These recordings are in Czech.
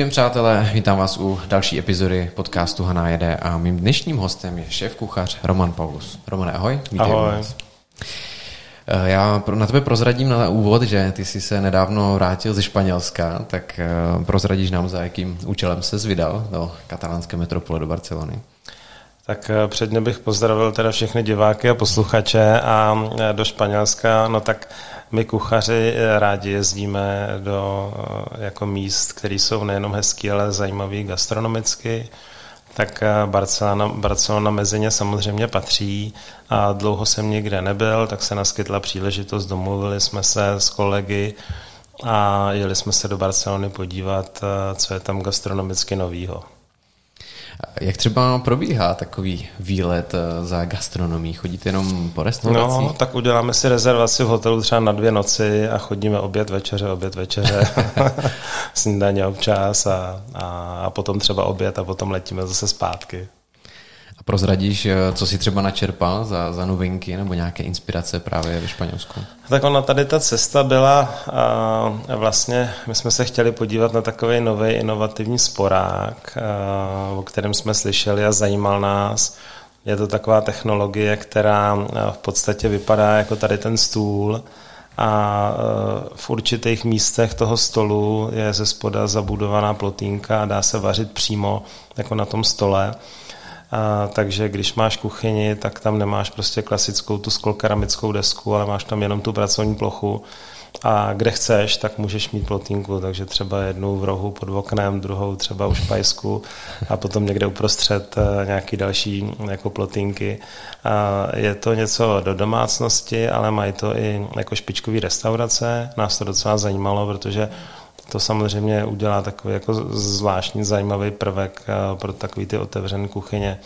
Den, přátelé, vítám vás u další epizody podcastu Haná jede a mým dnešním hostem je šéf kuchař Roman Paulus. Romane, ahoj. Vítej ahoj. Eh, já na tebe prozradím na úvod, že ty jsi se nedávno vrátil ze Španělska, tak eh, prozradíš nám, za jakým účelem se vydal do katalánské metropole do Barcelony. Tak eh, předně bych pozdravil teda všechny diváky a posluchače a do Španělska, no tak my kuchaři rádi jezdíme do jako míst, které jsou nejenom hezký, ale zajímavý gastronomicky. Tak eh, Barcelona, Barcelona mezi ně samozřejmě patří a dlouho jsem nikde nebyl, tak se naskytla příležitost, domluvili jsme se s kolegy a jeli jsme se do Barcelony podívat, eh, co je tam gastronomicky novýho. Jak třeba probíhá takový výlet eh, za gastronomí? Chodíte jenom po restauracích? No, tak uděláme si rezervaci v hotelu třeba na dvě noci a chodíme oběd večeře, oběd večeře, snídaně občas a, a, a potom třeba oběd a potom letíme zase zpátky. A prozradíš, eh, co si třeba načerpal za, za novinky nebo nějaké inspirace právě ve Španělsku? Tak ona tady ta cesta byla a vlastně my jsme se chtěli podívat na takový nový inovativní sporák, a, o kterém jsme slyšeli a zajímal nás. Je to taková technologie, která v podstatě vypadá jako tady ten stůl a v určitých místech toho stolu je ze spoda zabudovaná plotínka a dá se vařit přímo jako na tom stole. A, takže když máš kuchyni, tak tam nemáš prostě klasickou tu skolkeramickou desku, ale máš tam jenom tu pracovní plochu. A kde chceš, tak můžeš mít plotínku, takže třeba jednu v rohu pod oknem, druhou třeba u špajsku a potom někde uprostřed eh, nějaký další jako plotínky. A je to něco do domácnosti, ale mají to i jako špičkový restaurace. Nás to docela zajímalo, protože to samozřejmě udělá takový jako zvláštní zajímavý prvek eh, pro takový ty otevřené kuchyně,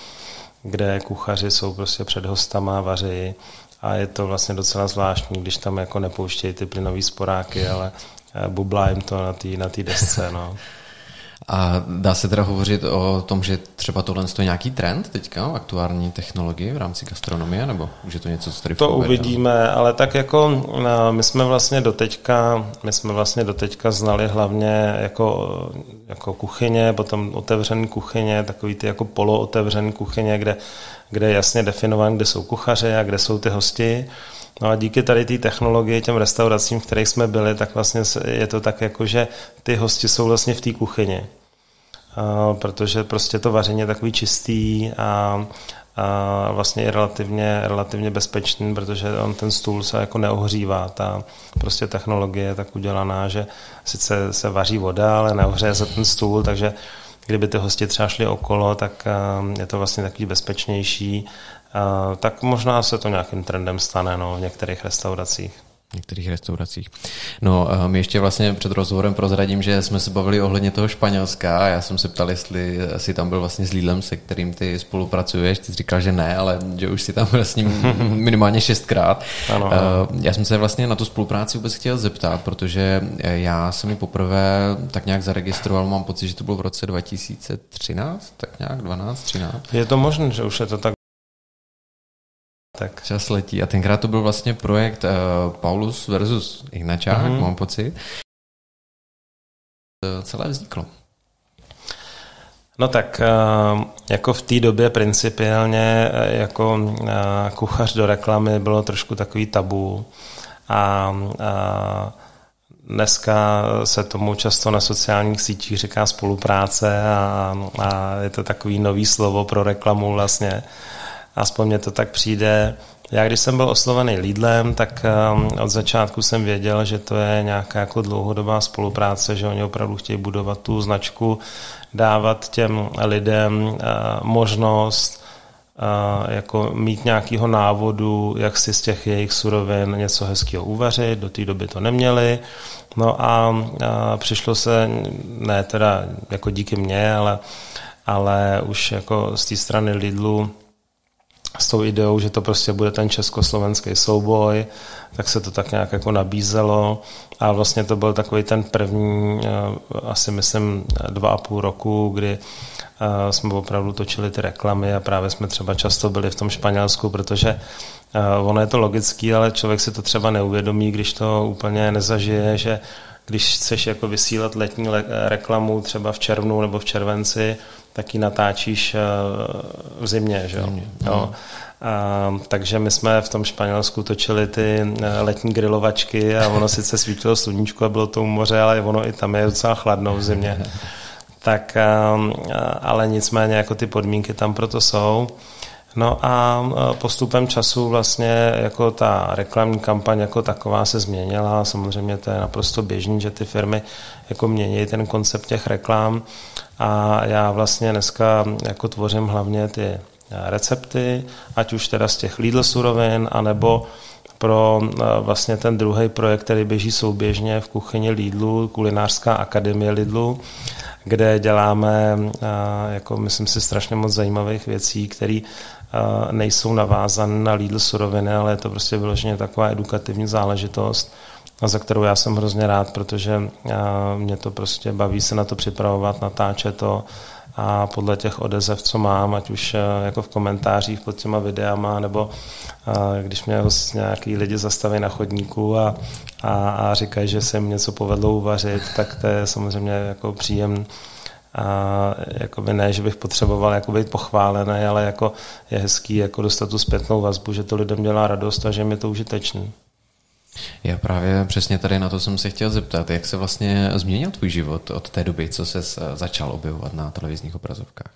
kde kuchaři jsou prostě před hostama, vaří a je to vlastně docela zvláštní, když tam jako nepouštějí ty plynové sporáky, ale eh, bublá jim to na té na desce. No. A dá se teda hovořit o tom, že třeba tohle je nějaký trend teďka, aktuální technologie v rámci gastronomie, nebo už je to něco, co tady To uvidíme, ale tak jako no, my jsme vlastně doteďka, my jsme vlastně doteďka znali hlavně jako, jako kuchyně, potom otevřené kuchyně, takový ty jako polootevřené kuchyně, kde, kde je jasně definován, kde jsou kuchaře a kde jsou ty hosti. No a díky tady té technologii, těm restauracím, v kterých jsme byli, tak vlastně je to tak jako, že ty hosti jsou vlastně v té kuchyni. A, protože prostě to vaření je takový čistý a, a vlastně je relativně, relativně bezpečný, protože on ten stůl se jako neohřívá. Ta prostě technologie je tak udělaná, že sice se vaří voda, ale neohřeje se ten stůl, takže kdyby ty hosti třeba šli okolo, tak je to vlastně takový bezpečnější tak možná se to nějakým trendem stane no, v některých restauracích některých restauracích. No, my ještě vlastně před rozhovorem prozradím, že jsme se bavili ohledně toho Španělska a já jsem se ptal, jestli si tam byl vlastně s Lidlem, se kterým ty spolupracuješ. Ty jsi říkal, že ne, ale že už si tam vlastně minimálně šestkrát. Ano, ano. Já jsem se vlastně na tu spolupráci vůbec chtěl zeptat, protože já jsem mi poprvé tak nějak zaregistroval, mám pocit, že to bylo v roce 2013, tak nějak 12, 13. Je to možné, že už je to tak tak. Čas letí. A tenkrát to byl vlastně projekt uh, Paulus versus Ignačák, mm-hmm. mám pocit. To celé vzniklo. No tak uh, jako v té době principiálně uh, jako kuchař do reklamy bylo trošku takový tabu a Dneska se tomu často na sociálních sítích říká spolupráce a, a je to takový nový slovo pro reklamu vlastně aspoň mě to tak přijde. Já když jsem byl oslovený Lidlem, tak um, od začátku jsem věděl, že to je nějaká jako dlouhodobá spolupráce, že oni opravdu chtějí budovat tu značku, dávat těm lidem uh, možnost uh, jako mít nějakého návodu, jak si z těch jejich surovin něco hezkého uvařit, do té doby to neměli. No a, a přišlo se, ne teda jako díky mně, ale, ale už jako z té strany Lidlu s tou ideou, že to prostě bude ten československý souboj, tak se to tak nějak jako nabízelo. A vlastně to byl takový ten první, eh, asi myslím dva a půl roku, kdy eh, jsme opravdu točili ty reklamy a právě jsme třeba často byli v tom Španělsku, protože eh, ono je to logický, ale člověk si to třeba neuvědomí, když to úplně nezažije, že když chceš jako vysílat letní reklamu třeba v červnu nebo v červenci, tak ji natáčíš v zimě, že jo. No. A, takže my jsme v tom Španělsku točili ty letní grilovačky a ono sice svítilo sluníčko a bylo to u moře, ale ono i tam je docela chladno v zimě. tak um, ale nicméně jako ty podmínky tam proto jsou. No a postupem času vlastně jako ta reklamní kampaň jako taková se změnila. Samozřejmě to je naprosto běžný, že ty firmy jako mění ten koncept těch reklam a já vlastně dneska jako tvořím hlavně ty recepty, ať už teda z těch Lidl surovin, anebo pro vlastně ten druhý projekt, který běží souběžně v kuchyni Lidlu, kulinářská akademie Lidlu, kde děláme, jako myslím si, strašně moc zajímavých věcí, které nejsou navázané na Lidl suroviny, ale je to prostě vyloženě taková edukativní záležitost, za kterou já jsem hrozně rád, protože mě to prostě baví se na to připravovat, natáčet to a podle těch odezev, co mám, ať už jako v komentářích pod těma videama, nebo když mě nějaký lidi zastaví na chodníku a, a, a říkají, že se jim něco povedlo uvařit, tak to je samozřejmě jako příjem a jakoby ne, že bych potřeboval jako být pochválený, ale jako je hezký jako dostat tu zpětnou vazbu, že to lidem dělá radost a že mi to užitečný. Já právě přesně tady na to jsem se chtěl zeptat, jak se vlastně změnil tvůj život od té doby, co se začal objevovat na televizních obrazovkách?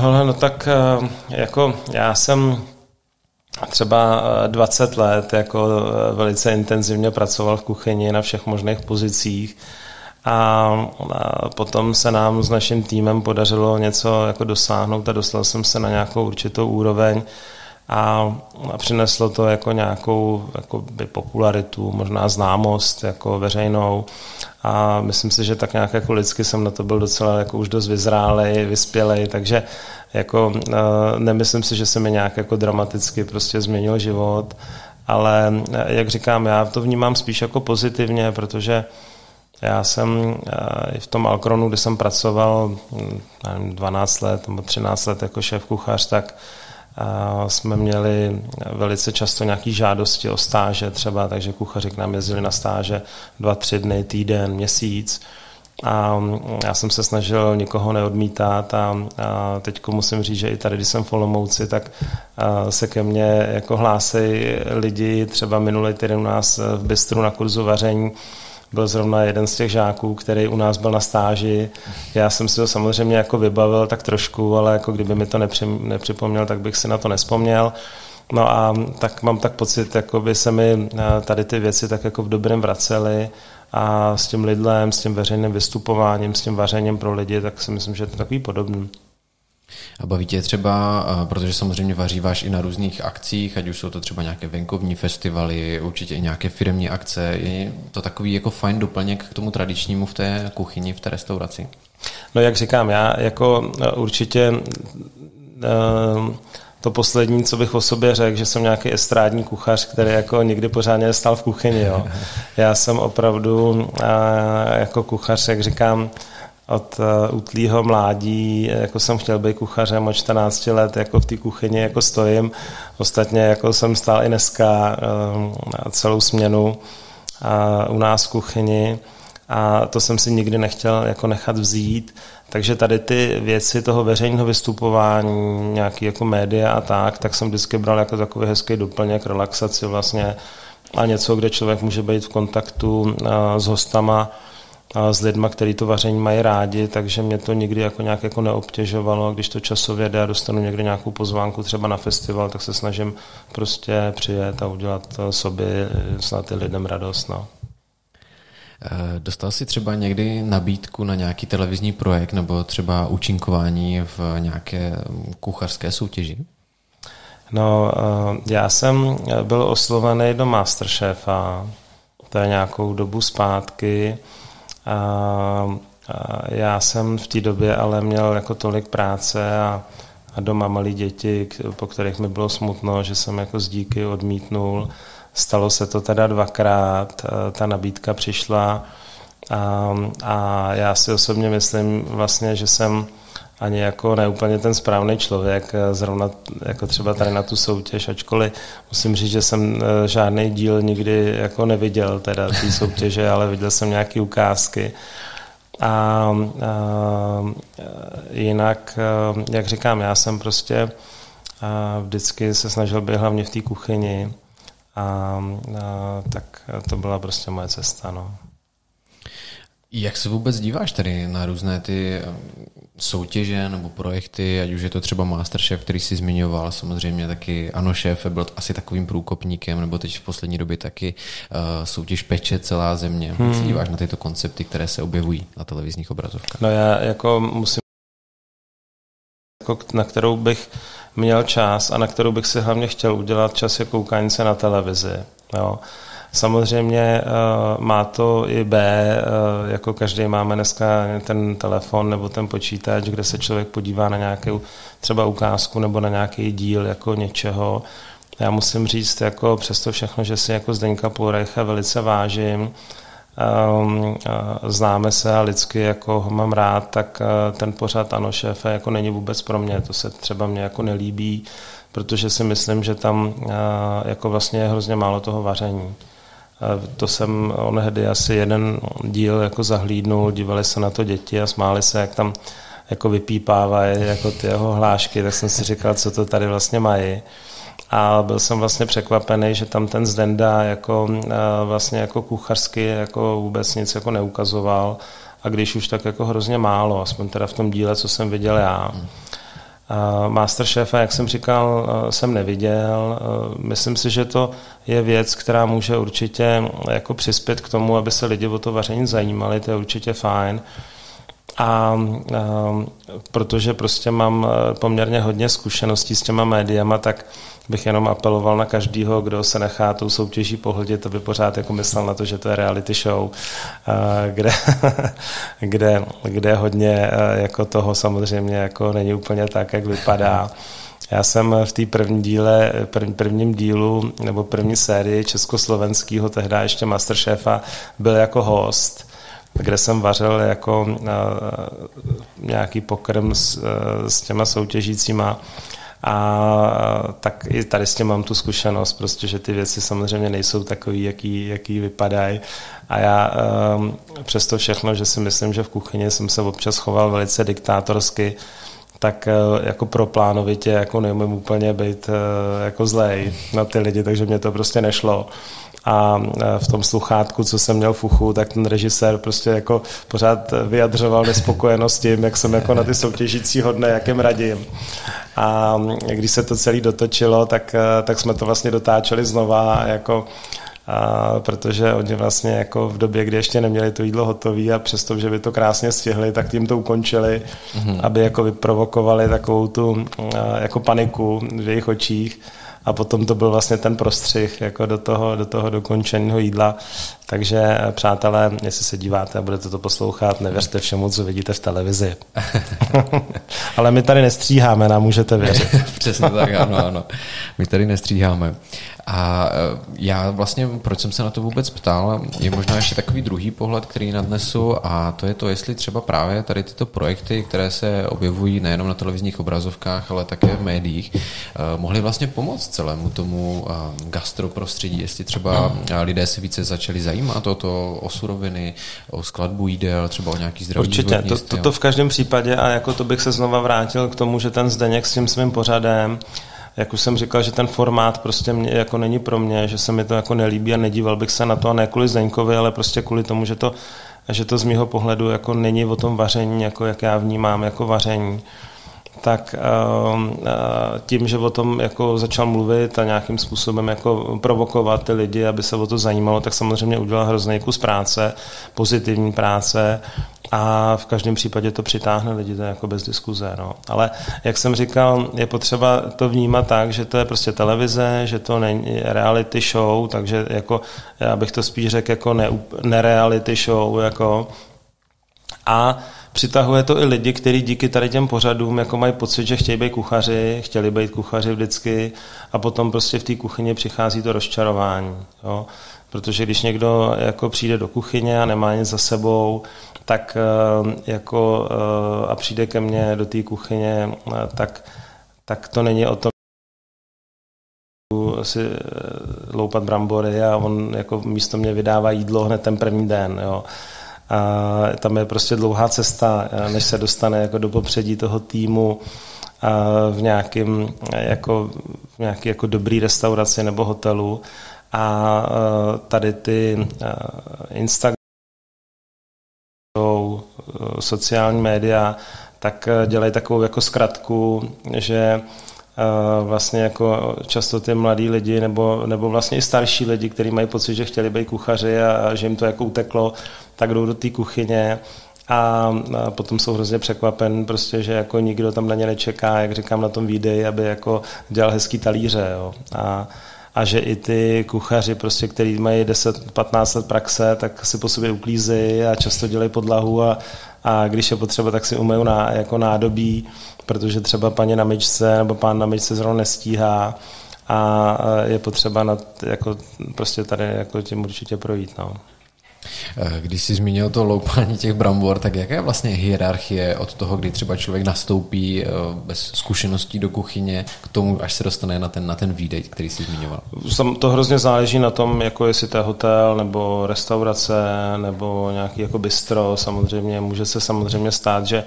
Hele, no tak uh, jako já jsem třeba 20 let jako velice intenzivně pracoval v kuchyni na všech možných pozicích a potom se nám s naším týmem podařilo něco jako dosáhnout a dostal jsem se na nějakou určitou úroveň a přineslo to jako nějakou jako by popularitu, možná známost jako veřejnou. A myslím si, že tak nějak jako lidsky jsem na to byl docela jako už dost vyzrálej, vyspělej, takže jako nemyslím si, že se mi nějak jako dramaticky prostě změnil život, ale jak říkám, já to vnímám spíš jako pozitivně, protože já jsem i v tom Alkronu, kde jsem pracoval nevím, 12 let nebo 13 let jako šéf kuchař, tak jsme měli velice často nějaké žádosti o stáže třeba, takže kuchaři k nám jezdili na stáže dva, tři dny, týden, měsíc. A já jsem se snažil nikoho neodmítat a, a teď musím říct, že i tady, když jsem v Olomouci, tak se ke mně jako hlásí lidi, třeba minulý týden u nás v Bystru na kurzu vaření, byl zrovna jeden z těch žáků, který u nás byl na stáži. Já jsem si to samozřejmě jako vybavil tak trošku, ale jako kdyby mi to nepři, nepřipomněl, tak bych si na to nespomněl. No a tak mám tak pocit, jako by se mi eh, tady ty věci tak jako v dobrém vracely a s tím lidlem, s tím veřejným vystupováním, s tím vařením pro lidi, tak si myslím, že je to takový podobný. A baví tě třeba, protože samozřejmě vaříváš i na různých akcích, ať už jsou to třeba nějaké venkovní festivaly, určitě i nějaké firmní akce. Je to takový jako fajn doplněk k tomu tradičnímu v té kuchyni, v té restauraci? No jak říkám, já jako e, určitě e, to poslední, co bych o sobě řekl, že jsem nějaký estrádní kuchař, který jako nikdy pořádně stál v kuchyni. Jo. Já jsem opravdu e, jako kuchař, jak říkám, od uh, útlýho mládí, jako jsem chtěl být kuchařem od 14 let, jako v té kuchyni jako stojím. Ostatně jako jsem stál i dneska uh, celou směnu uh, u nás v kuchyni a to jsem si nikdy nechtěl jako nechat vzít. Takže tady ty věci toho veřejného vystupování, nějaký jako média a tak, tak jsem vždycky bral jako takový hezký doplněk, relaxaci vlastně a něco, kde člověk může být v kontaktu s hostama, s lidma, kteří to vaření mají rádi, takže mě to nikdy jako nějak jako neobtěžovalo. Když to časově jde a dostanu někde nějakou pozvánku třeba na festival, tak se snažím prostě přijet a udělat sobě snad i lidem radost. No. Eh, dostal jsi třeba někdy nabídku na nějaký televizní projekt nebo třeba účinkování v nějaké kuchařské soutěži? No, eh, já jsem byl oslovený do Masterchefa, to je nějakou dobu zpátky, a, a já jsem v té době ale měl jako tolik práce a, a doma malí děti, po kterých mi bylo smutno, že jsem jako z díky odmítnul. Stalo se to teda dvakrát, ta nabídka přišla a, a já si osobně myslím vlastně, že jsem ani jako neúplně ten správný člověk, eh, zrovna jako třeba tady na tu soutěž, ačkoliv musím říct, že jsem eh, žádný díl nikdy jako neviděl teda té soutěže, ale viděl jsem nějaké ukázky. A, a jinak, jak říkám, já jsem prostě a vždycky se snažil být hlavně v té kuchyni a, a tak to byla prostě moje cesta. No. Jak se vůbec díváš tady na různé ty eh, soutěže nebo projekty, ať už je to třeba Masterchef, který jsi zmiňoval, samozřejmě taky Ano šéfe byl asi takovým průkopníkem, nebo teď v poslední době taky uh, soutěž Peče celá země. Hmm. Jak se díváš na tyto koncepty, které se objevují na televizních obrazovkách? No já jako musím jako na kterou bych měl čas a na kterou bych si hlavně chtěl udělat čas je koukání se na televizi. Jo. Samozřejmě uh, má to i B, uh, jako každý máme dneska ten telefon nebo ten počítač, kde se člověk podívá na nějakou třeba ukázku nebo na nějaký díl jako něčeho. Já musím říct, jako přesto všechno, že si jako Zdeňka Půlrejcha velice vážím, um, známe se a lidsky jako ho mám rád, tak ten pořad ano šéfe jako není vůbec pro mě, to se třeba mě jako nelíbí, protože si myslím, že tam jako vlastně je hrozně málo toho vaření. To jsem onehdy asi jeden díl jako zahlídnul, dívali se na to děti a smáli se, jak tam jako vypípávají jako ty jeho hlášky, tak jsem si říkal, co to tady vlastně mají. A byl jsem vlastně překvapený, že tam ten Zdenda jako vlastně jako kuchařsky jako vůbec nic jako neukazoval a když už tak jako hrozně málo, aspoň teda v tom díle, co jsem viděl já. Hmm. Masterchefa, jak jsem říkal, jsem neviděl. Myslím si, že to je věc, která může určitě jako přispět k tomu, aby se lidi o to vaření zajímali, to je určitě fajn. A, a protože prostě mám poměrně hodně zkušeností s těma médiama, tak bych jenom apeloval na každého, kdo se nechá tou soutěží pohlodit, aby pořád jako myslel na to, že to je reality show, kde, kde, kde hodně jako toho samozřejmě jako není úplně tak, jak vypadá. Já jsem v té první díle, prv, prvním dílu nebo první sérii československého, tehdy ještě Masterchefa, byl jako host kde jsem vařil jako uh, nějaký pokrm s, uh, s těma soutěžícíma a tak i tady s tím mám tu zkušenost, prostě, že ty věci samozřejmě nejsou takový, jaký, jaký vypadají. A já um, přesto všechno, že si myslím, že v kuchyni jsem se občas choval velice diktátorsky, tak uh, jako pro plánovitě jako neumím úplně být uh, jako zlej na ty lidi, takže mě to prostě nešlo a v tom sluchátku, co jsem měl v uchu, tak ten režisér prostě jako pořád vyjadřoval nespokojenost tím, jak jsem jako na ty soutěžící hodné, jak jim radím. A když se to celé dotočilo, tak, tak jsme to vlastně dotáčeli znova jako a protože oni vlastně jako v době, kdy ještě neměli to jídlo hotové a přesto, že by to krásně stihli, tak tím to ukončili, mm-hmm. aby jako vyprovokovali takovou tu jako paniku v jejich očích a potom to byl vlastně ten prostřih jako do toho, do toho dokončeného jídla. Takže eh, přátelé, jestli se díváte a budete to poslouchat, nevěřte všemu, co vidíte v televizi. Ale my tady nestříháme, nám můžete věřit. Přesně tak, ano, ano. My tady nestříháme. A e, já vlastně, proč jsem se na to vůbec ptal, je možná ještě takový druhý pohled, který nadnesu a to je to, jestli třeba právě tady tyto projekty, které se objevují nejenom na televizních obrazovkách, ale také v médiích, e, mohly vlastně pomoct celému tomu e, gastroprostředí, jestli třeba lidé se více začali zajímat o to, o suroviny, o skladbu jídel, třeba o nějaký zdravý Určitě, to, to, to v každém případě a jako to bych se znova vrátil k tomu, že ten Zdeněk s tím svým pořadem jak už jsem říkal, že ten formát prostě mě, jako není pro mě, že se mi to jako nelíbí a nedíval bych se na to a ne kvůli Zdeňkovi, ale prostě kvůli tomu, že to, že to z mého pohledu jako není o tom vaření, jako jak já vnímám jako vaření tak ehm, eh, tím, že o tom jako začal mluvit a nějakým způsobem jako provokovat ty lidi, aby se o to zajímalo, tak samozřejmě udělal hrozný kus práce, pozitivní práce a v každém případě to přitáhne lidi, to je jako bez diskuze. No. Ale jak jsem říkal, je potřeba to vnímat tak, že to je prostě televize, že to není reality show, takže jako, já bych to spíš řekl jako ne, nereality show, jako a přitahuje to i lidi, kteří díky tady těm pořadům jako mají pocit, že chtějí být kuchaři, chtěli být kuchaři vždycky a potom prostě v té kuchyni přichází to rozčarování. Jo. protože když někdo jako přijde do kuchyně a nemá nic za sebou, tak jako a přijde ke mně do té kuchyně, tak, tak to není o tom, si loupat brambory a on jako místo mě vydává jídlo hned ten první den. Jo. A tam je prostě dlouhá cesta, než se dostane jako do popředí toho týmu v nějakým jako, v nějaký jako dobrý restauraci nebo hotelu. A tady ty Instagram, sociální média, tak dělají takovou jako zkratku, že vlastně jako často ty mladí lidi nebo, nebo vlastně i starší lidi, kteří mají pocit, že chtěli být kuchaři a, a že jim to jako uteklo, tak jdou do té kuchyně a, potom jsou hrozně překvapen, prostě, že jako nikdo tam na ně nečeká, jak říkám na tom výdej, aby jako dělal hezký talíře. Jo. A, a že i ty kuchaři, prostě, který mají 10-15 let praxe, tak si po sobě uklízejí a často dělají podlahu a, a když je potřeba, tak si umyjí na, jako nádobí, protože třeba paní na myčce nebo pán na myčce zrovna nestíhá a je potřeba nad, jako, prostě tady jako tím určitě projít. No. Eh, když jsi zmínil to loupání těch brambor, tak jaká je vlastně hierarchie od toho, kdy třeba člověk nastoupí eh, bez zkušeností do kuchyně k tomu, až se dostane na ten, na ten výdej, který jsi zmiňoval? To hrozně záleží na tom, jako jestli to je hotel, nebo restaurace, nebo nějaký jako bistro. Samozřejmě může se samozřejmě stát, že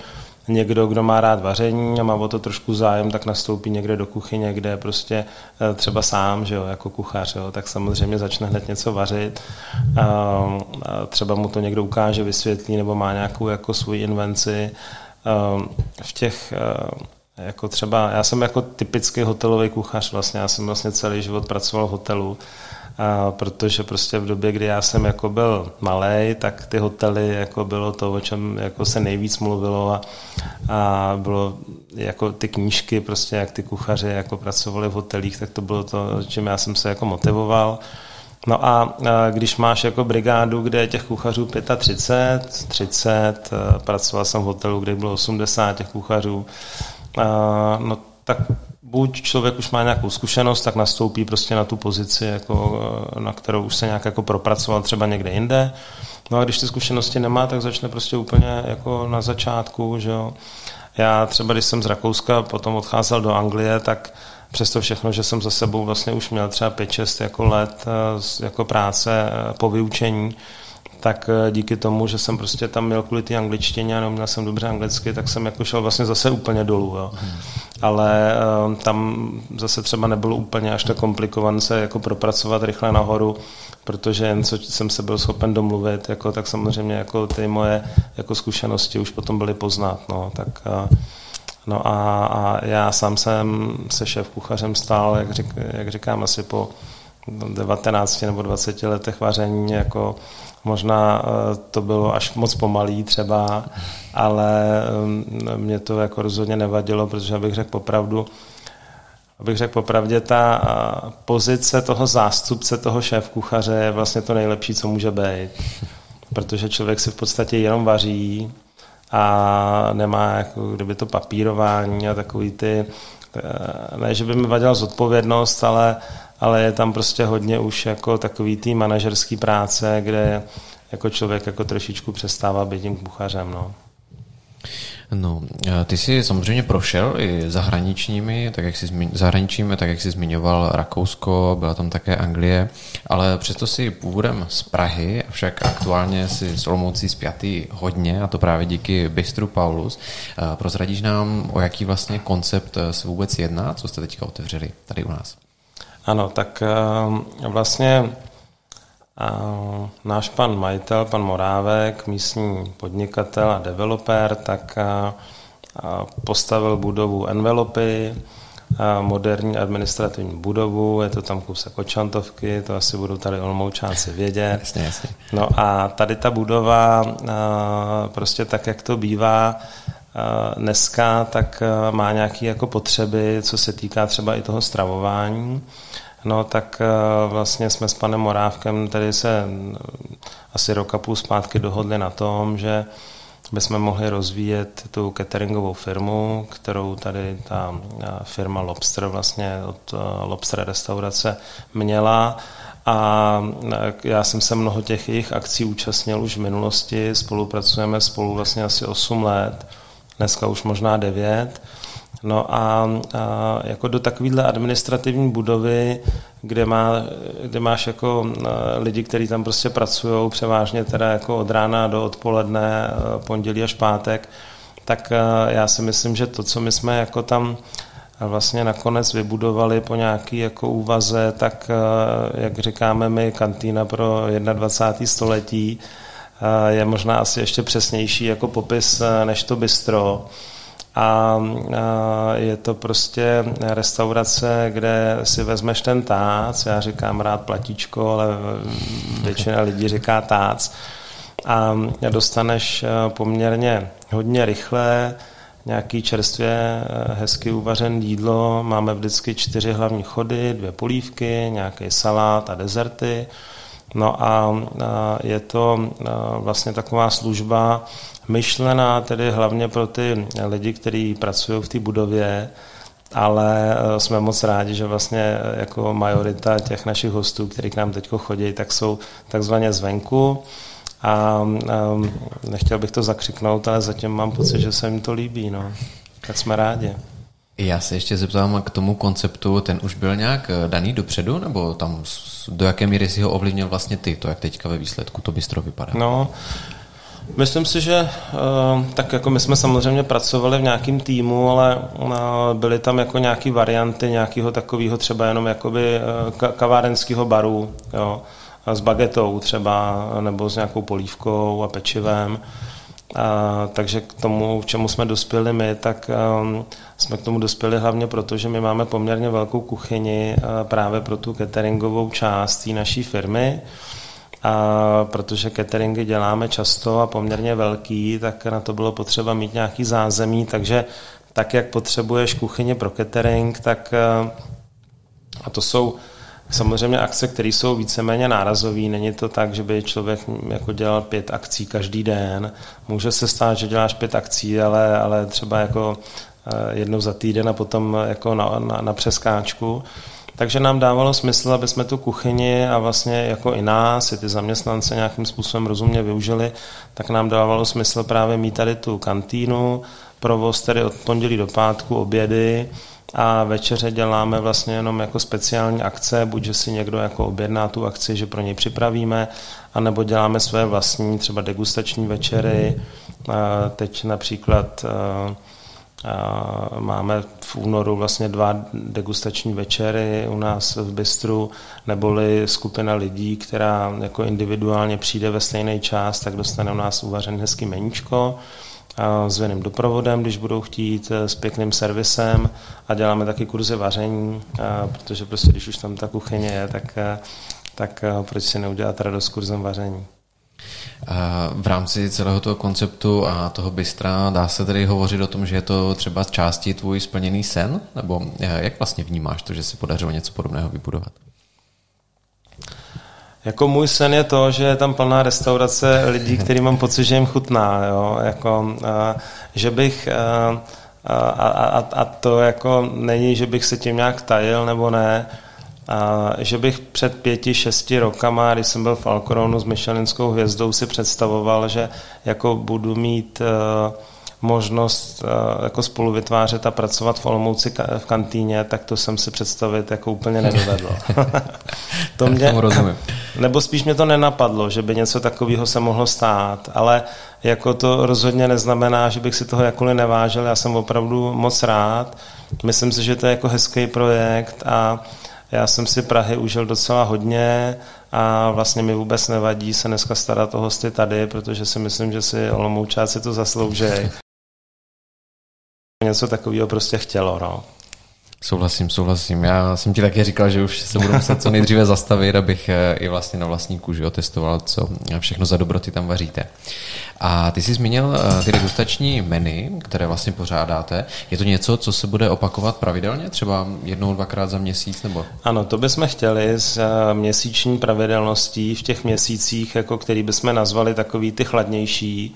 někdo, kdo má rád vaření a má o to trošku zájem, tak nastoupí někde do kuchyně, kde je prostě eh, třeba sám, že jo, jako kuchař, jo, tak samozřejmě začne hned něco vařit. A třeba mu to někdo ukáže, vysvětlí, nebo má nějakou jako svou invenci. V těch eh, jako třeba, já jsem jako typický hotelový kuchař vlastně, já jsem vlastně celý život pracoval v hotelu, a protože prostě v době, kdy já jsem jako byl malý, tak ty hotely jako bylo to, o čem jako se nejvíc mluvilo a, a bylo jako ty knížky, prostě jak ty kuchaři jako pracovali v hotelích, tak to bylo to, čím já jsem se jako motivoval. No a, když máš jako brigádu, kde je těch kuchařů 35, 30, pracoval jsem v hotelu, kde bylo 80 těch kuchařů, a, no tak buď člověk už má nějakou zkušenost, tak nastoupí prostě na tu pozici, jako, eh, na kterou už se nějak jako propracoval třeba někde jinde. No a když ty zkušenosti nemá, tak začne prostě úplně jako na začátku, že jo. Já třeba, když jsem z Rakouska potom odcházel do Anglie, tak přesto všechno, že jsem za sebou vlastně už měl třeba 5-6 jako let eh, jako práce eh, po vyučení, tak díky tomu, že jsem prostě tam měl kvůli té angličtině a neuměl jsem dobře anglicky, tak jsem jako šel vlastně zase úplně dolů. Jo. Ale um, tam zase třeba nebylo úplně až tak komplikované se jako propracovat rychle nahoru, protože jen co jsem se byl schopen domluvit, jako, tak samozřejmě jako ty moje jako zkušenosti už potom byly poznat. No, tak, uh, no a, a, já sám jsem se šéf kuchařem stál, jak, řík, jak říkám, asi po 19 nebo 20 letech vaření jako Možná eh, to bylo až moc pomalý třeba, ale eh, mě to jako rozhodně nevadilo, protože abych řekl popravdu, abych řekl popravdě, ta eh, pozice toho zástupce, toho šéf kuchaře je vlastně to nejlepší, co může být. Protože člověk si v podstatě jenom vaří a nemá jako kdyby to papírování a takový ty, ne, že by mi vadila zodpovědnost, ale ale je tam prostě hodně už jako takový tý manažerský práce, kde jako člověk jako trošičku přestává být tím kuchařem. No. No, ty jsi samozřejmě prošel i zahraničními, tak jak jsi zahraničními, tak jak jsi zmiňoval Rakousko, byla tam také Anglie, ale přesto si původem z Prahy, avšak aktuálně si s Olomoucí spjatý hodně, a to právě díky Bistru Paulus. Prozradíš nám, o jaký vlastně koncept se vůbec jedná, co jste teďka otevřeli tady u nás? Ano, tak eh, vlastně eh, náš pan majitel, pan Morávek, místní podnikatel a developer, tak eh, postavil budovu Envelopy, moderní administrativní budovu, je to tam kousek Kočantovky, to asi budou tady olmoučáci vědět. Jasně, jasně. No a tady ta budova, prostě tak, jak to bývá, dneska, tak má nějaké jako potřeby, co se týká třeba i toho stravování. No tak vlastně jsme s panem Morávkem tady se asi rok a půl zpátky dohodli na tom, že bychom mohli rozvíjet tu cateringovou firmu, kterou tady ta firma Lobster vlastně od Lobster restaurace měla a já jsem se mnoho těch jejich akcí účastnil už v minulosti, spolupracujeme spolu vlastně asi 8 let, dneska už možná 9. No a, a jako do takovéhle administrativní budovy, kde, má, kde máš jako lidi, kteří tam prostě pracují převážně teda jako od rána do odpoledne, pondělí až pátek, tak já si myslím, že to, co my jsme jako tam vlastně nakonec vybudovali po nějaký jako úvaze, tak jak říkáme my, kantýna pro 21. století je možná asi ještě přesnější jako popis než to bistro a je to prostě restaurace, kde si vezmeš ten tác, já říkám rád platíčko, ale většina lidí říká tác a dostaneš e, poměrně hodně rychle nějaký čerstvě e, hezky uvařené jídlo. Máme vždycky čtyři hlavní chody, dvě polívky, nějaký salát a dezerty. No a je to vlastně taková služba, myšlená tedy hlavně pro ty lidi, kteří pracují v té budově, ale eh, jsme moc rádi, že vlastně eh, jako majorita těch našich hostů, kteří k nám teď chodí, tak jsou takzvaně zvenku. A um, nechtěl bych to zakřiknout, ale zatím mám pocit, že se jim to líbí. No. Tak jsme rádi. Já se ještě zeptám k tomu konceptu, ten už byl nějak daný dopředu, nebo tam do jaké míry si ho ovlivnil vlastně ty, to jak teďka ve výsledku to bistro vypadá? No, Myslím si, že eh, tak jako my jsme samozřejmě pracovali v nějakém týmu, ale eh, byly tam jako nějaké varianty nějakého takového třeba jenom jakoby eh, kavárenského baru, jo, s bagetou třeba, nebo s nějakou polívkou a pečivem. A, takže k tomu, k čemu jsme dospěli my, tak um, jsme k tomu dospěli hlavně proto, že my máme poměrně velkou kuchyni uh, právě pro tu cateringovou část té naší firmy. A protože cateringy děláme často a poměrně velký, tak na to bylo potřeba mít nějaký zázemí, takže tak, jak potřebuješ kuchyně pro catering, tak eh, a to jsou samozřejmě akce, které jsou víceméně nárazové. Není to tak, že by člověk jako dělal pět akcí každý den. Může se stát, že děláš pět akcí, ale, ale třeba jako eh, jednou za týden a potom jako na, na, na přeskáčku. Takže nám dávalo smysl, aby jsme tu kuchyni a vlastně jako i nás, i ty zaměstnance nějakým způsobem rozumně využili, tak nám dávalo smysl právě mít tady tu kantýnu, provoz tedy od pondělí do pátku, obědy, a večeře děláme vlastně jenom jako speciální akce, buď že si někdo jako objedná tu akci, že pro něj připravíme, anebo děláme své vlastní třeba degustační večery. Teď například Máme v únoru vlastně dva degustační večery u nás v Bystru, neboli skupina lidí, která jako individuálně přijde ve stejný čas, tak dostane u nás uvařený hezký meníčko s věným doprovodem, když budou chtít, s pěkným servisem a děláme taky kurzy vaření, protože prostě když už tam ta kuchyně je, tak, tak proč si neudělat radost kurzem vaření. V rámci celého toho konceptu a toho bystra dá se tedy hovořit o tom, že je to třeba z části tvůj splněný sen? Nebo eh, jak vlastně vnímáš to, že se podařilo něco podobného vybudovat? Jako můj sen je to, že je tam plná restaurace lidí, který mám pocit, že jim chutná. Jo? Jako, a, že bych... A, a, a, a to jako není, že bych se tím nějak tajil nebo ne, a že bych před pěti, šesti rokama, když jsem byl v Alcoronu s Michelinskou hvězdou, si představoval, že jako budu mít uh, možnost uh, jako spolu vytvářet a pracovat v Olomouci v kantýně, tak to jsem si představit jako úplně nedovedl. to mě, rozumím. Nebo spíš mě to nenapadlo, že by něco takového se mohlo stát, ale jako to rozhodně neznamená, že bych si toho jakkoliv nevážil. Já jsem opravdu moc rád. Myslím si, že to je jako hezký projekt a já jsem si Prahy užil docela hodně a vlastně mi vůbec nevadí se dneska starat o hosty tady, protože si myslím, že si Olomoučáci to zaslouží. Něco takového prostě chtělo, no. Souhlasím, souhlasím. Já jsem ti taky říkal, že už se budu muset co nejdříve zastavit, abych eh, i vlastně na vlastní kůži otestoval, co všechno za dobroty tam vaříte. A ty jsi zmínil eh, ty degustační menu, které vlastně pořádáte. Je to něco, co se bude opakovat pravidelně, třeba jednou, dvakrát za měsíc? nebo? Ano, to bychom chtěli s eh, měsíční pravidelností v těch měsících, jako který bychom nazvali takový ty chladnější,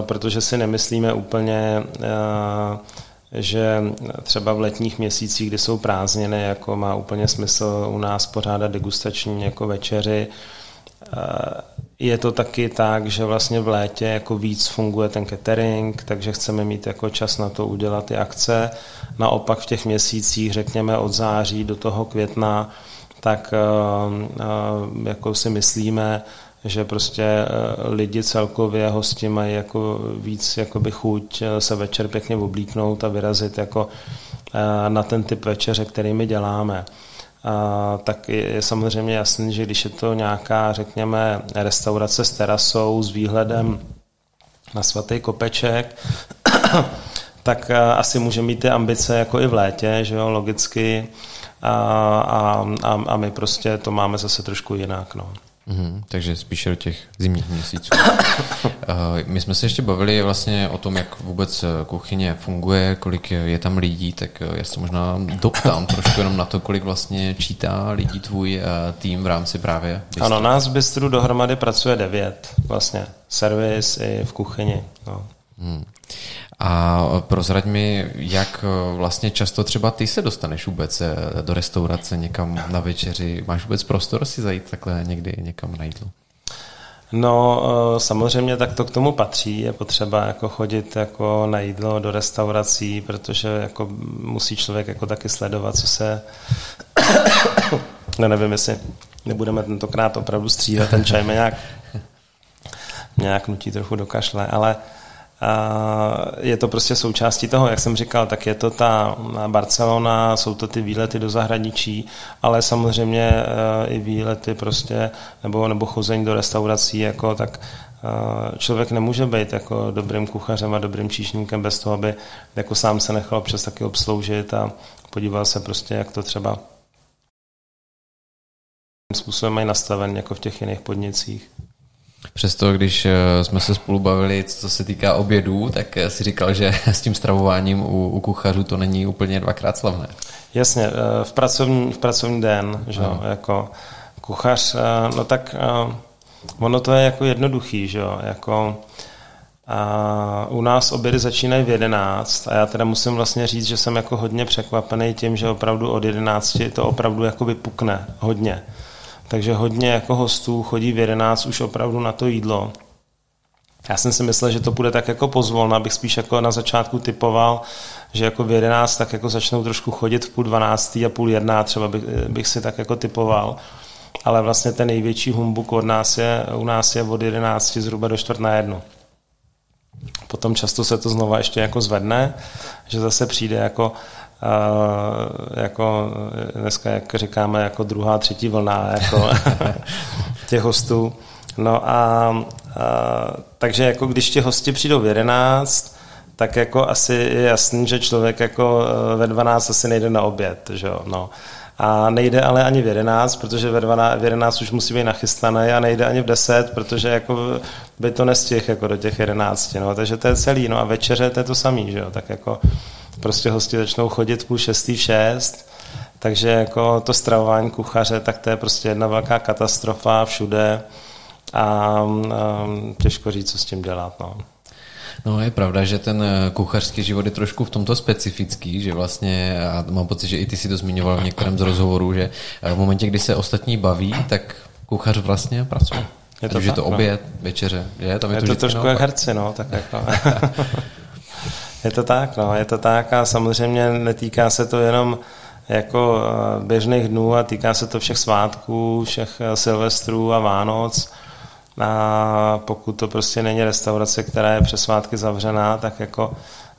protože si nemyslíme úplně že třeba v letních měsících, kdy jsou prázdniny, jako má úplně smysl u nás pořádat degustační jako večeři. Je to taky tak, že vlastně v létě jako víc funguje ten catering, takže chceme mít jako čas na to udělat ty akce. Naopak v těch měsících, řekněme od září do toho května, tak jako si myslíme, že prostě eh, lidi celkově hosti mají jako víc jakoby chuť eh, se večer pěkně oblíknout a vyrazit jako eh, na ten typ večeře, který my děláme. A, tak je, samozřejmě jasný, že když je to nějaká, řekněme, restaurace s terasou, s výhledem na svatý kopeček, tak asi může mít ty ambice jako i v létě, že jo, logicky. A, a, a, a my prostě to máme zase trošku jinak. No. Mm, takže spíše do těch zimních měsíců. Eh, my jsme se ještě bavili vlastně o tom, jak vůbec eh, kuchyně funguje, kolik je tam lidí, tak eh, já se možná doptám trošku jenom na to, kolik vlastně čítá lidí tvůj tým v rámci právě bistru. Ano, nás v bistru dohromady pracuje devět, vlastně servis i v kuchyni. No. Hmm. A prozrať mi, jak vlastně často třeba ty se dostaneš vůbec eh, do restaurace někam na večeři. Máš vůbec prostor si zajít takhle někdy někam na jídlo? No, eh, samozřejmě tak to k tomu patří. Je potřeba jako chodit jako na jídlo do restaurací, protože jako musí člověk jako taky sledovat, co se... no nevím, jestli nebudeme tentokrát opravdu stříhat, ten čaj mě nějak, nějak nutí trochu do kašle, ale uh, je to prostě součástí toho, jak jsem říkal, tak je to ta Barcelona, jsou to ty výlety do zahraničí, ale samozřejmě e, i výlety prostě, nebo, nebo chození do restaurací, jako tak e, člověk nemůže být jako dobrým kuchařem a dobrým číšníkem bez toho, aby jako sám se nechal občas taky obsloužit a podíval se prostě, jak to třeba způsobem mají nastaven jako v těch jiných podnicích. Přesto, když eh, jsme se spolu bavili, co se týká obědů, tak eh, si říkal, že s tím stravováním u, u kuchařů to není úplně dvakrát slavné. Jasně, eh, v pracovní, v pracovní den, že no. jako kuchař, no tak ono to je jako jednoduchý, že jo, jako a u nás obědy začínají v 11 a já teda musím vlastně říct, že jsem jako hodně překvapený tím, že opravdu od 11 to opravdu jako vypukne hodně takže hodně jako hostů chodí v 11 už opravdu na to jídlo. Já jsem si myslel, že to bude tak jako pozvolna, abych spíš jako na začátku typoval, že jako v 11 tak jako začnou trošku chodit v půl 12 a půl jedná, třeba bych, bych si tak jako typoval. Ale vlastně ten největší humbuk od nás je, u nás je od 11 zhruba do čtvrt na jednu. Potom často se to znova ještě jako zvedne, že zase přijde jako jako dneska, jak říkáme, jako druhá, třetí vlna jako těch hostů. No a, a takže jako když ti hosti přijdou v 11, tak jako asi je jasný, že člověk jako e, ve 12 asi nejde na oběd, že jo, no. A nejde ale ani v 11, protože ve 12, v 11 už musí být nachystaný a nejde ani v 10, protože jako by to nestihl jako do těch 11, no. Takže to je celý, no a večeře to je to samý, že jo, tak jako prostě hosti začnou chodit půl šestý, v šest, takže jako to stravování kuchaře, tak to je prostě jedna velká katastrofa všude a um, těžko říct, co s tím dělat. No. No je pravda, že ten eh, kuchařský život je trošku v tomto specifický, že vlastně, a mám pocit, že i ty si to zmiňoval v některém z rozhovorů, že eh, v momentě, kdy se ostatní baví, tak kuchař vlastně pracuje. Je to, tak, je to no. oběd, no. večeře, je? Tam je, je to, to trošku jak herci, no, tak jako. Je to tak, no, je to tak a samozřejmě netýká se to jenom jako eh, běžných dnů a týká se to všech svátků, všech eh, silvestrů a Vánoc. A pokud to prostě není restaurace, která je přes svátky zavřená, tak jako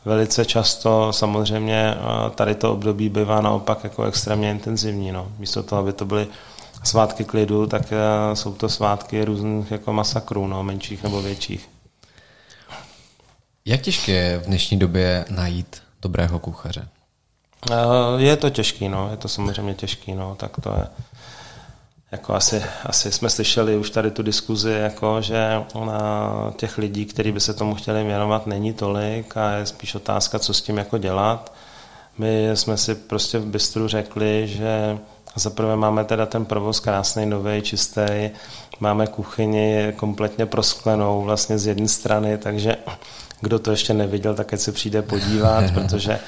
velice často samozřejmě eh, tady to období bývá naopak jako extrémně intenzivní. No. Místo toho, aby to byly svátky klidu, tak jsou to svátky různých jako masakrů, no, menších nebo větších. Jak těžké je v dnešní době najít dobrého kuchaře? Eh, je to těžký, no, je to samozřejmě těžký, no, tak to je, jako asi, asi jsme slyšeli už tady tu diskuzi, jako, že těch lidí, kteří by se tomu chtěli věnovat, není tolik a je spíš otázka, co s tím jako dělat. My jsme si prostě v Bystru řekli, že zaprvé máme teda ten provoz krásný, nový, čistý, máme kuchyni kompletně prosklenou vlastně z jedné strany, takže kdo to ještě neviděl, tak ať se přijde podívat, protože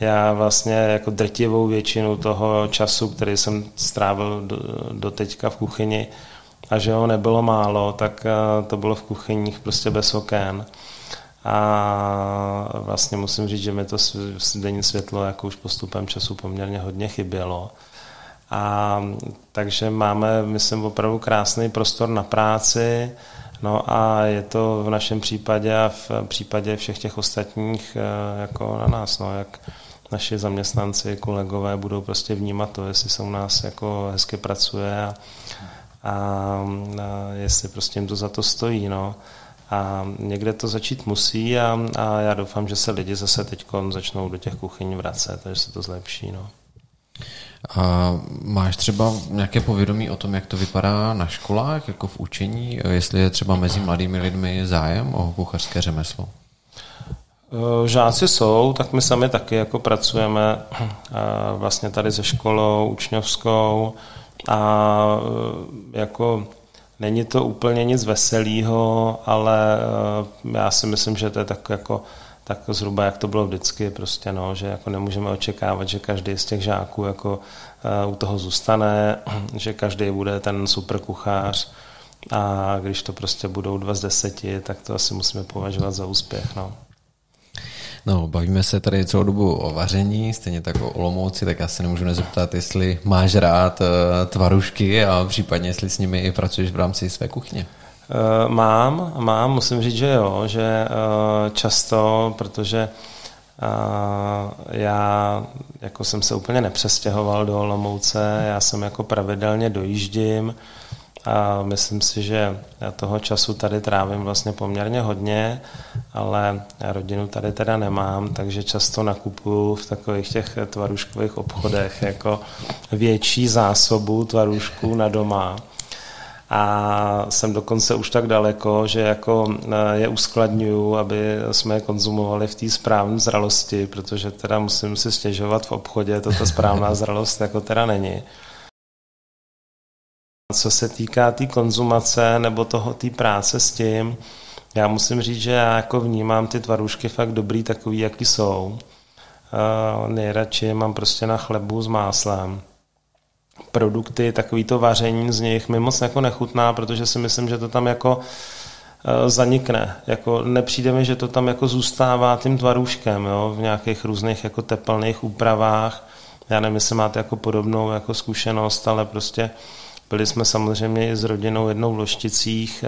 já vlastně jako drtivou většinu toho času, který jsem strávil do, do teďka v kuchyni, a že ho nebylo málo, tak eh, to bylo v kuchyních prostě bez oken. A vlastně musím říct, že mi to denní světlo jako už postupem času poměrně hodně chybělo. A takže máme, myslím, opravdu krásný prostor na práci, No a je to v našem případě a v případě všech těch ostatních eh, jako na nás, no, jak naši zaměstnanci, kolegové budou prostě vnímat to, jestli se u nás jako hezky pracuje a, a, a jestli prostě jim to za to stojí. No. A někde to začít musí a, a já doufám, že se lidi zase teď začnou do těch kuchyň vracet, takže se to zlepší. No. A máš třeba nějaké povědomí o tom, jak to vypadá na školách, jako v učení, jestli je třeba mezi mladými lidmi zájem o kuchařské řemeslo? Eh, žáci jsou, tak my sami taky jako pracujeme eh, vlastně tady se školou učňovskou a eh, jako není to úplně nic veselého, ale já si myslím, že to je tak jako tak zhruba jak to bylo vždycky, prostě no, že jako nemůžeme očekávat, že každý z těch žáků jako u toho zůstane, že každý bude ten super kuchař a když to prostě budou dva z deseti, tak to asi musíme považovat za úspěch. No. No, bavíme se tady celou dobu o vaření, stejně tak o Olomouci, tak já se nemůžu nezeptat, jestli máš rád uh, tvarušky a případně jestli s nimi i pracuješ v rámci své kuchně. Uh, mám, mám, musím říct, že jo, že uh, často, protože uh, já jako jsem se úplně nepřestěhoval do Olomouce, já jsem jako pravidelně dojíždím, a myslím si, že já toho času tady trávím vlastně poměrně hodně, ale rodinu tady teda nemám, takže často nakupuju v takových těch tvaruškových obchodech jako větší zásobu tvarušků na doma. A jsem dokonce už tak daleko, že jako e, je uskladňuju, aby jsme je konzumovali v té správné zralosti, protože teda musím si stěžovat v obchodě, to ta správná zralost jako teda není. Co se týká té tý konzumace nebo toho té práce s tím, já musím říct, že já jako vnímám ty tvarušky fakt dobrý takový, jaký jsou. Uh, nejradši mám prostě na chlebu s máslem. Produkty, takový to vaření z nich mi moc jako nechutná, protože si myslím, že to tam jako uh, zanikne. Jako nepřijde mi, že to tam jako zůstává tím tvarůžkem jo, v nějakých různých jako teplných úpravách. Já nevím, jestli máte jako podobnou jako zkušenost, ale prostě byli jsme samozřejmě i s rodinou jednou v Lošticích,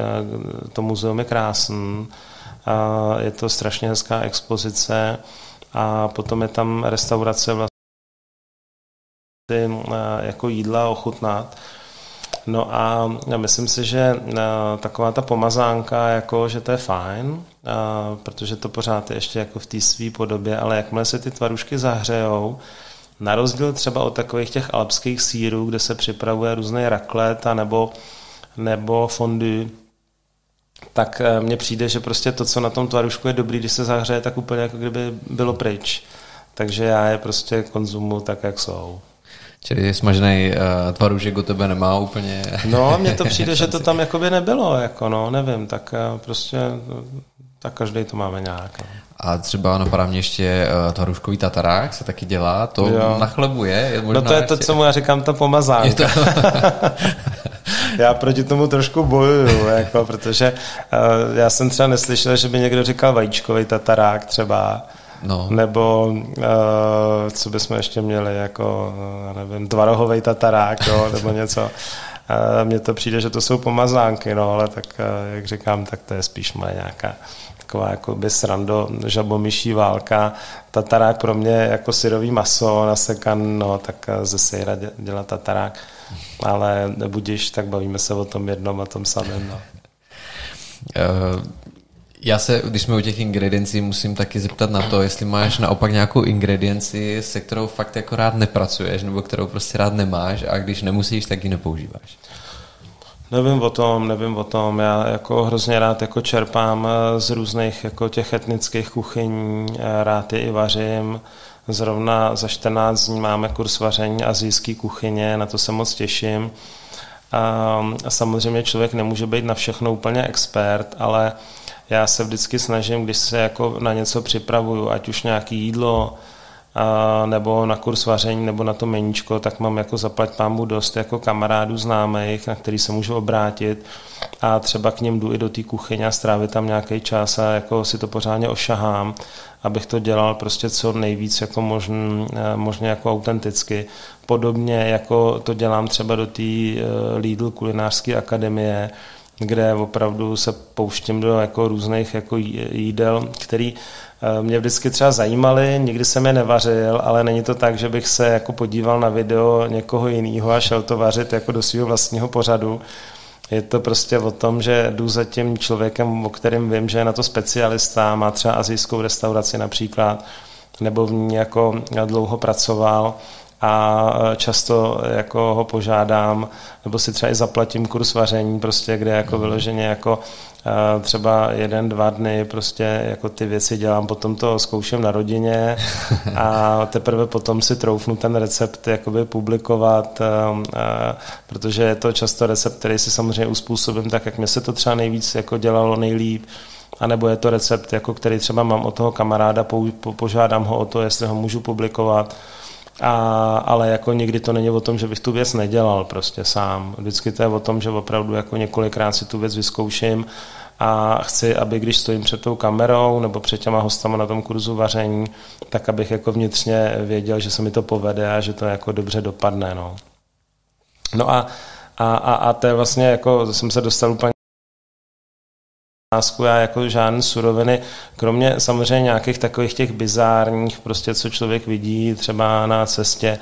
to muzeum je krásný, je to strašně hezká expozice a potom je tam restaurace vlastně jako jídla ochutnat. No a myslím si, že taková ta pomazánka, jako, že to je fajn, protože to pořád je ještě jako v té své podobě, ale jakmile se ty tvarušky zahřejou, na rozdíl třeba od takových těch alpských sírů, kde se připravuje různé raklet a nebo, nebo fondy, tak eh, mně přijde, že prostě to, co na tom tvarušku je dobrý, když se zahřeje, tak úplně jako kdyby bylo pryč. Takže já je prostě konzumu tak, jak jsou. Čili smažený uh, tvarušek u tebe nemá úplně... No, mně to přijde, že to tam jakoby nebylo, jako no, nevím, tak uh, prostě tak každý to máme nějak. No. A třeba napadá mě ještě uh, tvaruškový tatarák se taky dělá, to jo. na chlebu je. je možná no to je ještě... to, co mu já říkám, ta pomazánka. To... já proti tomu trošku bojuju, jako, protože uh, já jsem třeba neslyšel, že by někdo říkal vajíčkový tatarák třeba. No. Nebo uh, co bychom ještě měli, jako, nevím, tvarohový tatarák, jo, nebo něco. Uh, mně to přijde, že to jsou pomazánky, no, ale tak, uh, jak říkám, tak to je spíš moje nějaká taková jako by srando, žabomyší válka. Tatarák pro mě jako syrový maso nasekan, no, tak ze sejra dělá tatarák. Ale nebudíš, tak bavíme se o tom jednom a tom samém. No. Uh, já se, když jsme u těch ingrediencí, musím taky zeptat na to, jestli máš naopak nějakou ingredienci, se kterou fakt jako rád nepracuješ, nebo kterou prostě rád nemáš a když nemusíš, tak ji nepoužíváš. Nevím o tom, nevím o tom. Já jako hrozně rád jako čerpám eh, z různých jako těch etnických kuchyní, eh, rád je i vařím. Zrovna za 14 dní máme kurz vaření azijské kuchyně, na to se moc těším. A samozřejmě člověk nemůže být na všechno úplně expert, ale já se vždycky snažím, když se jako na něco připravuju, ať už nějaký jídlo, a, nebo na kurz vaření, nebo na to meníčko, tak mám jako zaplať pámu dost jako kamarádů známých, na který se můžu obrátit a třeba k něm jdu i do té kuchyně a strávit tam nějaký čas a jako si to pořádně ošahám, abych to dělal prostě co nejvíc jako možn, možně jako autenticky. Podobně jako to dělám třeba do té eh, Lidl kulinářské akademie, kde opravdu se pouštím do jako různých jako jídel, který eh, mě vždycky třeba zajímaly, nikdy jsem je nevařil, ale není to tak, že bych se jako podíval na video někoho jiného a šel to vařit jako do svého vlastního pořadu. Je to prostě o tom, že jdu za tím člověkem, o kterém vím, že je na to specialista, má třeba azijskou restauraci například, nebo v ní jako dlouho pracoval a často jako ho požádám, nebo si třeba i zaplatím kurz vaření, prostě, kde jako vyloženě jako třeba jeden, dva dny prostě jako ty věci dělám, potom to zkouším na rodině a teprve potom si troufnu ten recept jakoby publikovat, protože je to často recept, který si samozřejmě uspůsobím tak, jak mě se to třeba nejvíc jako dělalo nejlíp, a nebo je to recept, jako který třeba mám od toho kamaráda, po, po, požádám ho o to, jestli ho můžu publikovat, a, ale jako nikdy to není o tom, že bych tu věc nedělal prostě sám. Vždycky to je o tom, že opravdu jako několikrát si tu věc vyzkouším a chci, aby když stojím před tou kamerou nebo před těma hostama na tom kurzu vaření, tak abych jako vnitřně věděl, že se mi to povede a že to jako dobře dopadne. No, no a, a, a, a to je vlastně jako, jsem se dostal úplně otázku, já jako žádné suroviny, kromě samozřejmě nějakých takových těch bizárních, prostě co člověk vidí třeba na cestě,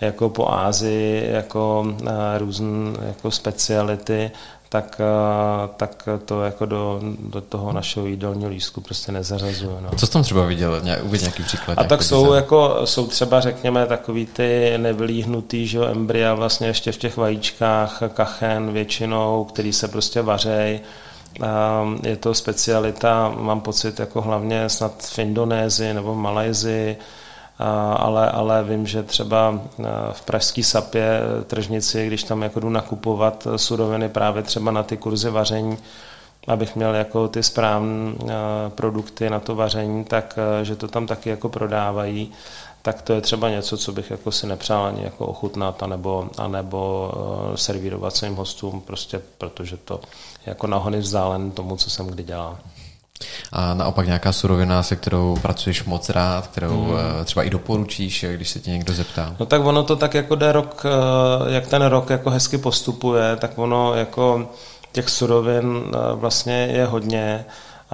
jako po Ázii, jako eh, různé jako speciality, tak, eh, tak to jako do, do toho našeho jídelního lístku prostě nezařazuje. No. Co jsi tam třeba viděl? Uvěď nějaký příklad. A tak jsou, jako, jsou třeba, řekněme, takový ty nevylíhnutý že embrya vlastně ještě v těch vajíčkách, kachen většinou, který se prostě vařej je to specialita, mám pocit, jako hlavně snad v Indonésii nebo v Malajzii, ale, ale vím, že třeba v Pražský sapě tržnici, když tam jako jdu nakupovat suroviny právě třeba na ty kurzy vaření, abych měl jako ty správné produkty na to vaření, tak že to tam taky jako prodávají tak to je třeba něco, co bych jako si nepřál ani jako ochutnat, anebo, anebo servírovat svým hostům, prostě protože to jako nahony vzdálen tomu, co jsem kdy dělal. A naopak nějaká surovina, se kterou pracuješ moc rád, kterou hmm. Eh, třeba i doporučíš, když se tě někdo zeptá? No tak ono to tak jako jde rok, eh, jak ten rok jako hezky postupuje, tak ono jako těch surovin vlastně je hodně.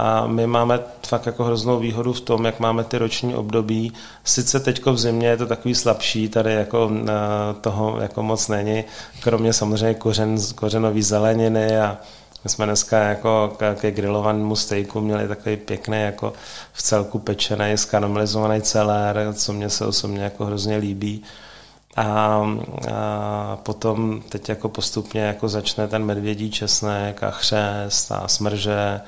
A my máme fakt jako hroznou výhodu v tom, jak máme ty roční období. Sice teďko v zimě je to takový slabší, tady jako eh, toho jako moc není, kromě samozřejmě kořen, kořenový zeleniny a my jsme dneska jako ke grilovanému stejku měli takový pěkný jako v celku pečený, skaramelizovaný celér, co mě se osobně jako hrozně líbí. A, a potom teď jako postupně jako začne ten medvědí česnek a chřest a smrže,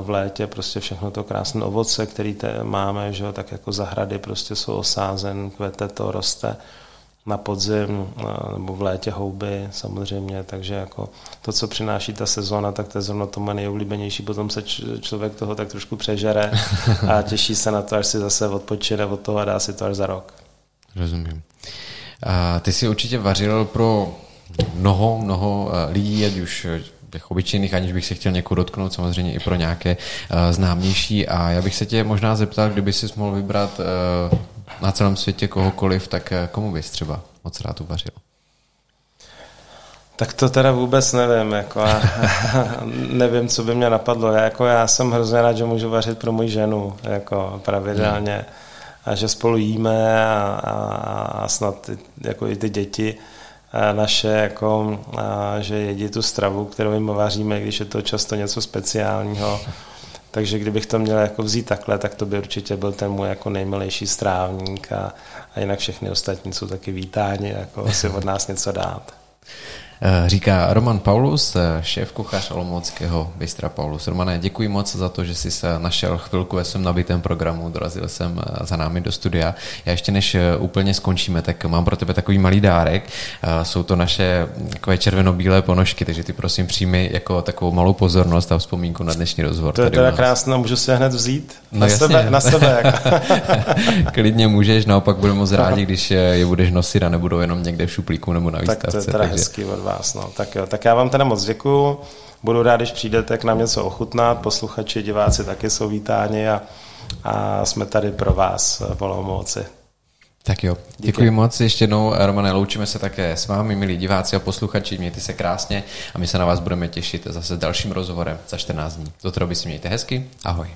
v létě prostě všechno to krásné ovoce, které máme, že tak jako zahrady prostě jsou osázen, kvete to, roste na podzim nebo v létě houby samozřejmě, takže jako to, co přináší ta sezóna, tak to je zrovna to moje nejoblíbenější, potom se člověk toho tak trošku přežere a těší se na to, až si zase odpočine od toho a dá si to až za rok. Rozumím. A ty jsi určitě vařil pro mnoho, mnoho eh, lidí, ať už těch obyčejných, aniž bych se chtěl někoho dotknout, samozřejmě i pro nějaké uh, známější. A já bych se tě možná zeptal, kdyby si mohl vybrat uh, na celém světě kohokoliv, tak uh, komu bys třeba moc rád uvařil? Tak to teda vůbec nevím, jako já, nevím, co by mě napadlo. Já, jako já jsem hrozně rád, že můžu vařit pro moji ženu, jako pravidelně. Hmm. A že spolu jíme a, a, a snad jako i ty děti naše, jako, že jedí tu stravu, kterou jim vaříme, když je to často něco speciálního. Takže kdybych to měl jako vzít takhle, tak to by určitě byl ten můj jako nejmilejší strávník a, a jinak všechny ostatní jsou taky vítáni, jako si od nás něco dát. Eh, říká Roman Paulus, eh, šéf kuchař Olomouckého Bystra Paulus. Romane, děkuji moc za to, že jsi se našel chvilku ve svém nabitém programu, dorazil jsem eh, za námi do studia. Já ještě než úplně skončíme, tak mám pro tebe takový malý dárek. Jsou to naše takové červeno-bílé ponožky, takže ty prosím přijmi jako takovou malou pozornost a vzpomínku na dnešní rozhovor. To je teda krásné, můžu si hned vzít? No na, jasně. sebe, na sebe. Jako. Klidně můžeš, naopak budeme moc rádi, když je budeš nosit a nebudou jenom někde v šuplíku nebo na výstavce. Tak to je teda takže... hezký od vás. No. Tak jo, tak já vám teda moc děkuju. Budu rád, když přijdete k nám něco ochutnat. Posluchači, diváci taky jsou vítáni a, a jsme tady pro vás v Olomouci. Tak jo, děkuji Díky. moc ještě jednou, Romane, loučíme se také s vámi, milí diváci a posluchači, mějte se krásně a my se na vás budeme těšit zase s dalším rozhovorem za 14 dní. Do toho by si mějte hezky, ahoj.